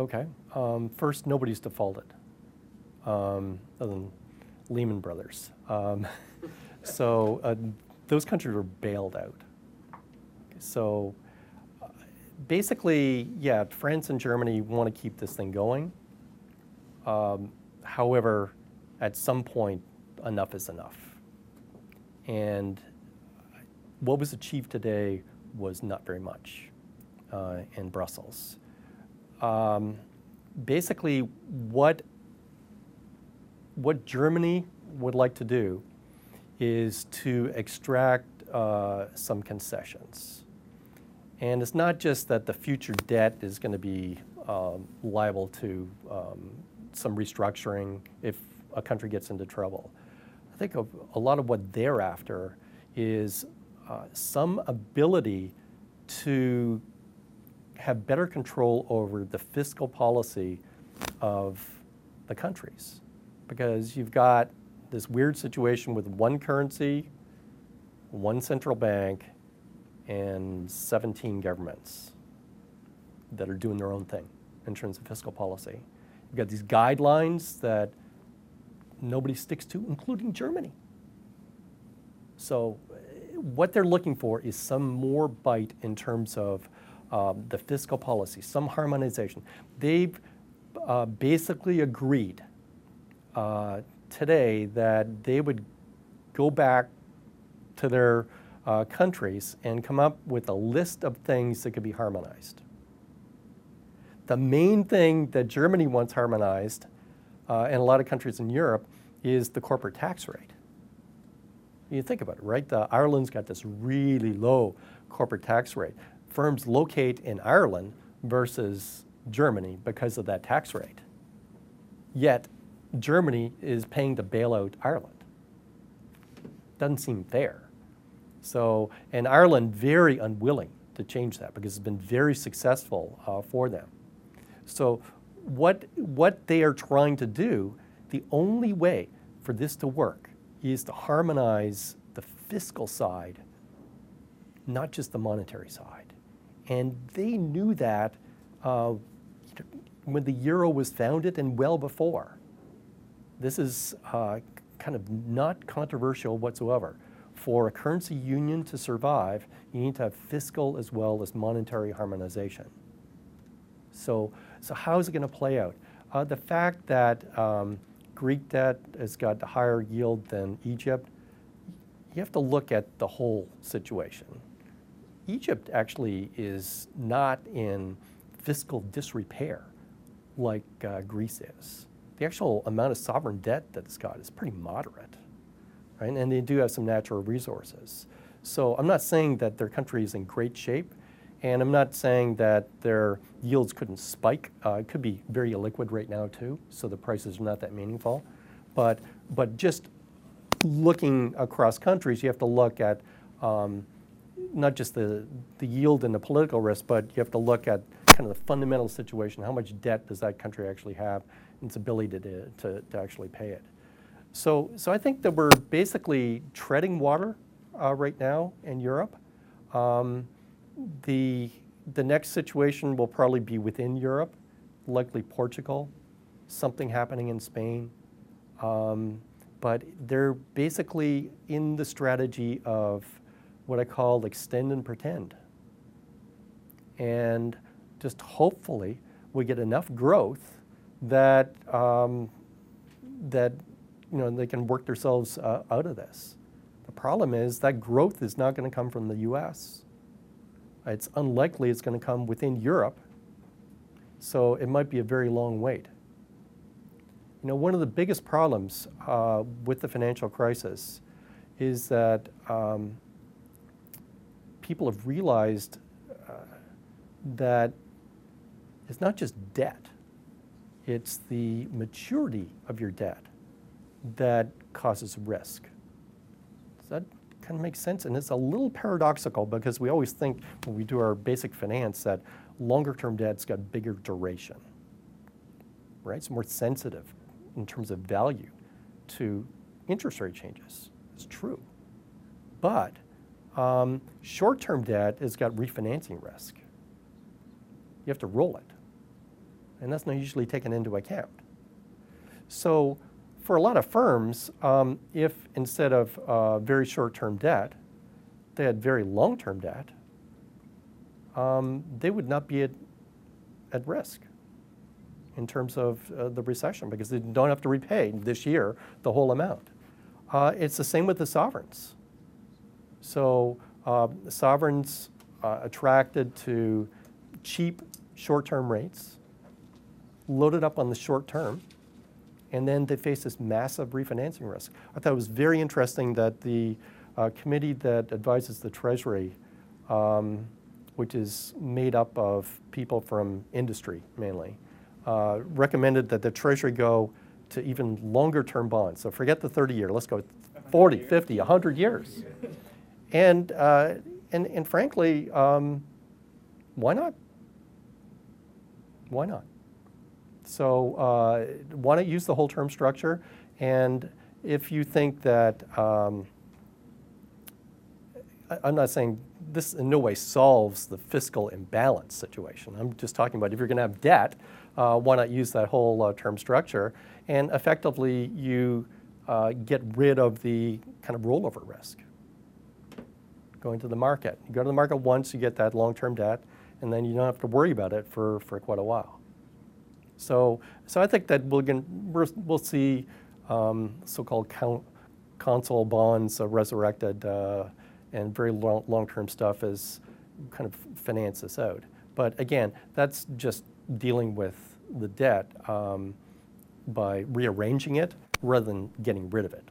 Okay. Um, first, nobody's defaulted, um, other than Lehman Brothers. Um, so uh, those countries were bailed out. So uh, basically, yeah, France and Germany want to keep this thing going. Um, however, at some point, enough is enough. And what was achieved today was not very much uh, in Brussels. Um, basically, what, what Germany would like to do is to extract uh, some concessions. And it's not just that the future debt is going to be um, liable to um, some restructuring if a country gets into trouble. I think of a lot of what they're after is uh, some ability to have better control over the fiscal policy of the countries. Because you've got this weird situation with one currency, one central bank, and 17 governments that are doing their own thing in terms of fiscal policy. You've got these guidelines that nobody sticks to, including Germany. So eh, what they're looking for is some more bite in terms of um, the fiscal policy, some harmonization. They've uh, basically agreed uh, today that they would go back to their uh, countries and come up with a list of things that could be harmonized. The main thing that Germany wants harmonized, uh, and a lot of countries in Europe, is the corporate tax rate. You think about it, right? The, Ireland's got this really low corporate tax rate. Firms locate in Ireland versus Germany because of that tax rate. Yet, Germany is paying to bail out Ireland. Doesn't seem fair. So, and Ireland very unwilling to change that because it's been very successful uh, for them. So, what, what they are trying to do, the only way for this to work is to harmonize the fiscal side, not just the monetary side. And they knew that uh, when the euro was founded and well before. This is uh, kind of not controversial whatsoever. For a currency union to survive, you need to have fiscal as well as monetary harmonization. So, so how is it going to play out? Uh, the fact that um, Greek debt has got a higher yield than Egypt, you have to look at the whole situation. Egypt actually is not in fiscal disrepair like uh, Greece is. The actual amount of sovereign debt that it's got is pretty moderate, right? And they do have some natural resources. So I'm not saying that their country is in great shape, and I'm not saying that their yields couldn't spike. Uh, it could be very illiquid right now too, so the prices are not that meaningful. But, but just looking across countries, you have to look at um, not just the, the yield and the political risk, but you have to look at kind of the fundamental situation. How much debt does that country actually have and its ability to, to, to actually pay it? So, so I think that we're basically treading water uh, right now in Europe. Um, the, the next situation will probably be within Europe, likely Portugal, something happening in Spain. Um, but they're basically in the strategy of what I call extend and pretend. And just hopefully we get enough growth that, um, that you know, they can work themselves uh, out of this. The problem is that growth is not going to come from the US. It's unlikely it's going to come within Europe, so it might be a very long wait. You know, one of the biggest problems uh, with the financial crisis is that um, people have realized uh, that it's not just debt, it's the maturity of your debt that causes risk. Does that kind of makes sense. And it's a little paradoxical because we always think when we do our basic finance that longer term debt's got bigger duration, right? It's more sensitive in terms of value to interest rate changes. It's true. But um, short term debt has got refinancing risk. You have to roll it. and that's not usually taken into account. So for a lot of firms, um, if instead of uh, very short-term debt, they had very long-term debt, um, they would not be at, at risk in terms of uh, the recession because they don't have to repay this year the whole amount. Uh, it's the same with the sovereigns. So uh, sovereigns uh, attracted to cheap short-term rates, loaded up on the short term, and then they face this massive refinancing risk. I thought it was very interesting that the uh, committee that advises the Treasury, um, which is made up of people from industry mainly, uh, recommended that the Treasury go to even longer term bonds. So forget the 30 year, let's go 40, 50, 100 years. And, uh, and, and frankly, um, why not? Why not? So uh, why not use the whole term structure? And if you think that, um, I'm not saying this in no way solves the fiscal imbalance situation. I'm just talking about if you're going to have debt, uh, why not use that whole uh, term structure? And effectively, you uh, get rid of the kind of rollover risk. Going to the market. You go to the market once, you get that long-term debt, and then you don't have to worry about it for, for quite a while. So, so I think that we'll, we'll see um, so-called consol bonds uh, resurrected uh, and very long, long-term stuff as kind of finance this out. But again, that's just dealing with the debt um, by rearranging it rather than getting rid of it.